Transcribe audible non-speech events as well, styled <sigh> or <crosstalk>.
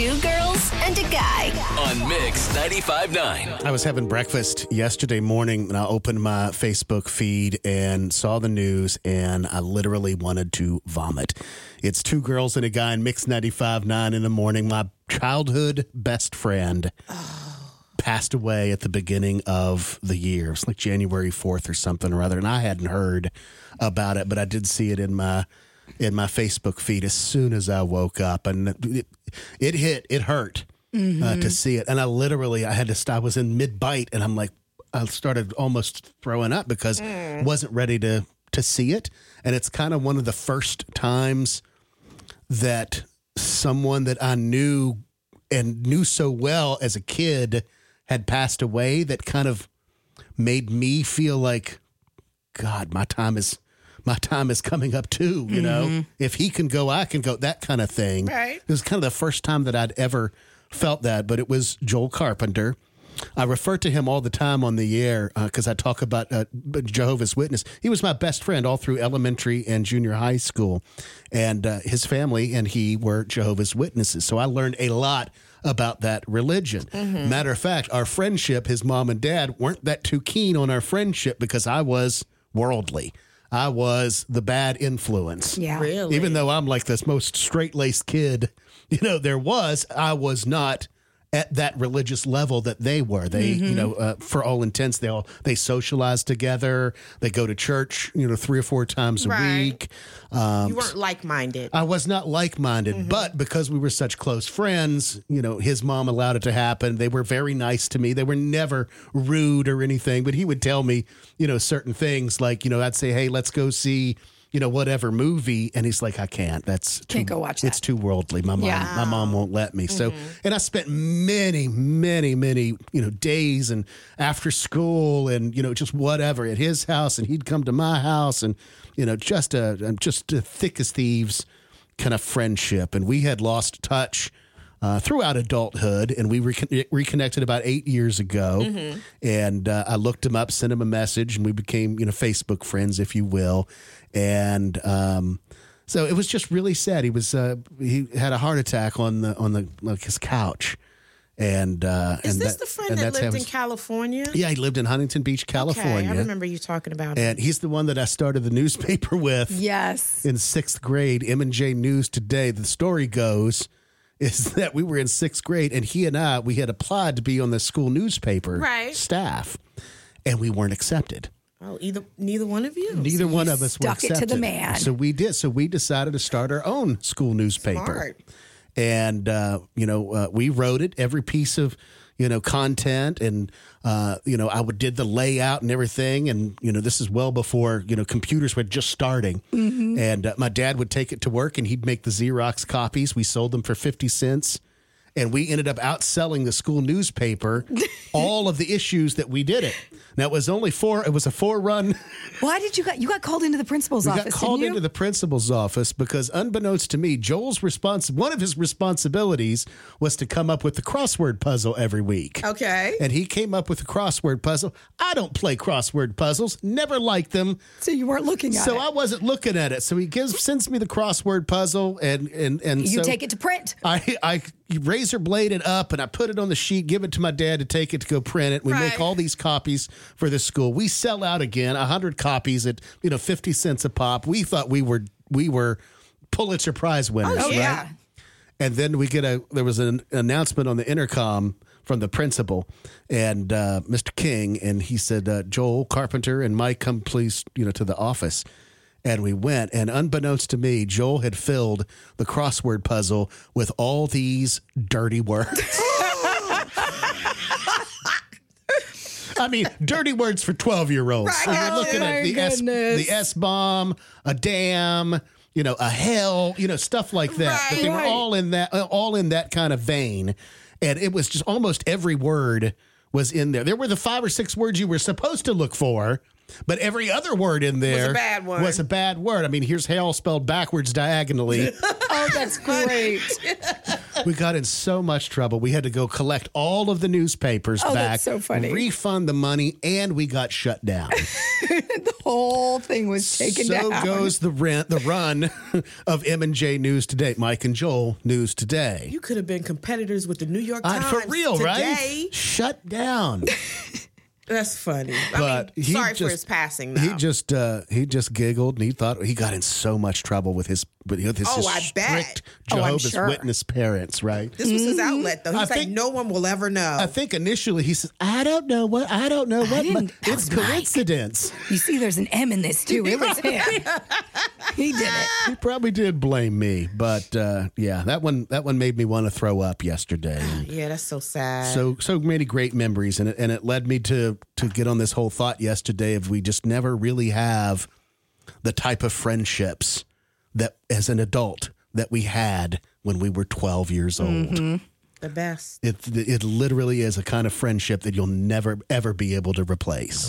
Two girls and a guy. on Mix 95.9. I was having breakfast yesterday morning and I opened my Facebook feed and saw the news and I literally wanted to vomit. It's two girls and a guy in Mix 95.9 in the morning. My childhood best friend passed away at the beginning of the year. It was like January 4th or something or other. And I hadn't heard about it, but I did see it in my in my Facebook feed as soon as I woke up and it, it hit, it hurt uh, to see it. And I literally, I had to stop. I was in mid bite, and I'm like, I started almost throwing up because I wasn't ready to to see it. And it's kind of one of the first times that someone that I knew and knew so well as a kid had passed away. That kind of made me feel like, God, my time is. My time is coming up too, you know. If he can go, I can go. That kind of thing. Right. It was kind of the first time that I'd ever felt that, but it was Joel Carpenter. I refer to him all the time on the air because I talk about uh, Jehovah's Witness. He was my best friend all through elementary and junior high school, and uh, his family and he were Jehovah's Witnesses. So I learned a lot about that religion. Matter of fact, our friendship, his mom and dad weren't that too keen on our friendship because I was worldly. I was the bad influence. Yeah. Really? Even though I'm like this most straight laced kid, <laughs> you know, there was, I was not at that religious level that they were. They, you know, uh, for all intents, they all they socialize together. They go to church, you know, three or four times a Right. week. Um, you weren't like minded. I was not like minded, but because we were such close friends, you know, his mom allowed it to happen. They were very nice to me. They were never rude or anything, but he would tell me, you know, certain things like, you know, I'd say, hey, let's go see. You know, whatever movie, and he's like, I can't. That's Can't too- go watch It's too worldly. My mom, Yeah. my mom won't let me. So, mm-hmm. and I spent many, many, many, you know, days and after school, and you know, just whatever at his house, and he'd come to my house, and you know, just a just a thick as thieves kind of friendship, and we had lost touch. Uh, throughout adulthood, and we recon- reconnected about eight years ago. And uh, I looked him up, sent him a message, and we became, you know, Facebook friends, if you will. And um, so it was just really sad. He was uh, he had a heart attack on the on the like his couch, and uh, Is and this that- the friend that lived in California? Yeah, he lived in Huntington Beach, Okay, California, I remember you talking about it. and he's the one that I started the newspaper <laughs> with Yes. in sixth grade. M and J News Today. The story goes is <laughs> that we were in sixth grade, and he and I we had applied to be on the school newspaper Right. staff, and we weren't accepted. Oh, either neither one of you. Neither one of us were stuck it to the accepted. man. So we did. So we decided to start our own school newspaper. Smart. And uh, you know, uh, we wrote it every piece of you know content, and uh, you know, I would did the layout and everything. And you know, this is well before you know computers were just starting. Mm-hmm. And uh, my dad would take it to work, and he'd make the Xerox copies. We sold them for fifty cents. And we ended up outselling the school newspaper <laughs> all of the issues that we did it. Now it was only four. It was a four run <laughs> Why did you got you got called into the principal's we office? got called into the principal's office because, unbeknownst to me, Joel's response one of his responsibilities was to come up with the crossword puzzle every week. Okay. And he came up with the crossword puzzle. I don't play crossword puzzles, never liked them. so you weren't looking at So it. I wasn't looking at it. So he gives sends me the crossword puzzle and and and you so take it to print. I I razor blade it up and I put it on the sheet, give it to my dad to take it to go print it. We Right. make all these copies for the school. We sell out again, hundred copies at you know fifty cents a pop. We thought we were we were Pulitzer Prize winners, Oh, right? And then we get a there was an announcement on the intercom from the principal and uh, Mr. King, and he said, uh, "Joel Carpenter and Mike, come please, you know, to the office." And we went, and unbeknownst to me, Joel had filled the crossword puzzle with all these dirty words. <laughs> I mean, dirty words for twelve-year-olds. So you're Oh, looking at the S, goodness. the S bomb, a damn, you know, a hell, you know, stuff like that. But they were all in that, uh, all in that kind of vein, and it was just almost every word was in there. There were the five or six words you were supposed to look for. But every other word in there bad one. was a bad word. I mean, here's hell spelled backwards diagonally. <laughs> Oh, that's <laughs> great. we got in so much trouble. We had to go collect all of the newspapers Oh, back, that's so funny. refund the money, and we got shut down. <laughs> the whole thing was taken so down. goes the rent, the run of M and J News Today. Mike and Joel News Today. You could have been competitors with the New York Uh, Times for real, today. right? Shut down. That's funny. But I mean, sorry just- for his passing. Though. He just uh, he just giggled and he thought he got in so much trouble with his with his, Oh, his I bet. strict Oh, Jehovah's sure. Witness parents, right? this was his outlet, though. I He's like, think- no one will ever know. I think initially he said, "I don't know what I don't know what but it's was Mike. coincidence." You see, there's an M in this too. It was him. <laughs> he did it. He probably did blame me, but uh, yeah, that one that one made me want to throw up yesterday. <sighs> Yeah, that's so sad. so so many great memories, and it and it led me to to get on this whole thought yesterday of we just never really have the type of friendships that as an adult that we had when we were 12 years old. Mm-hmm. the best. It it literally is a kind of friendship that you'll never ever be able to replace.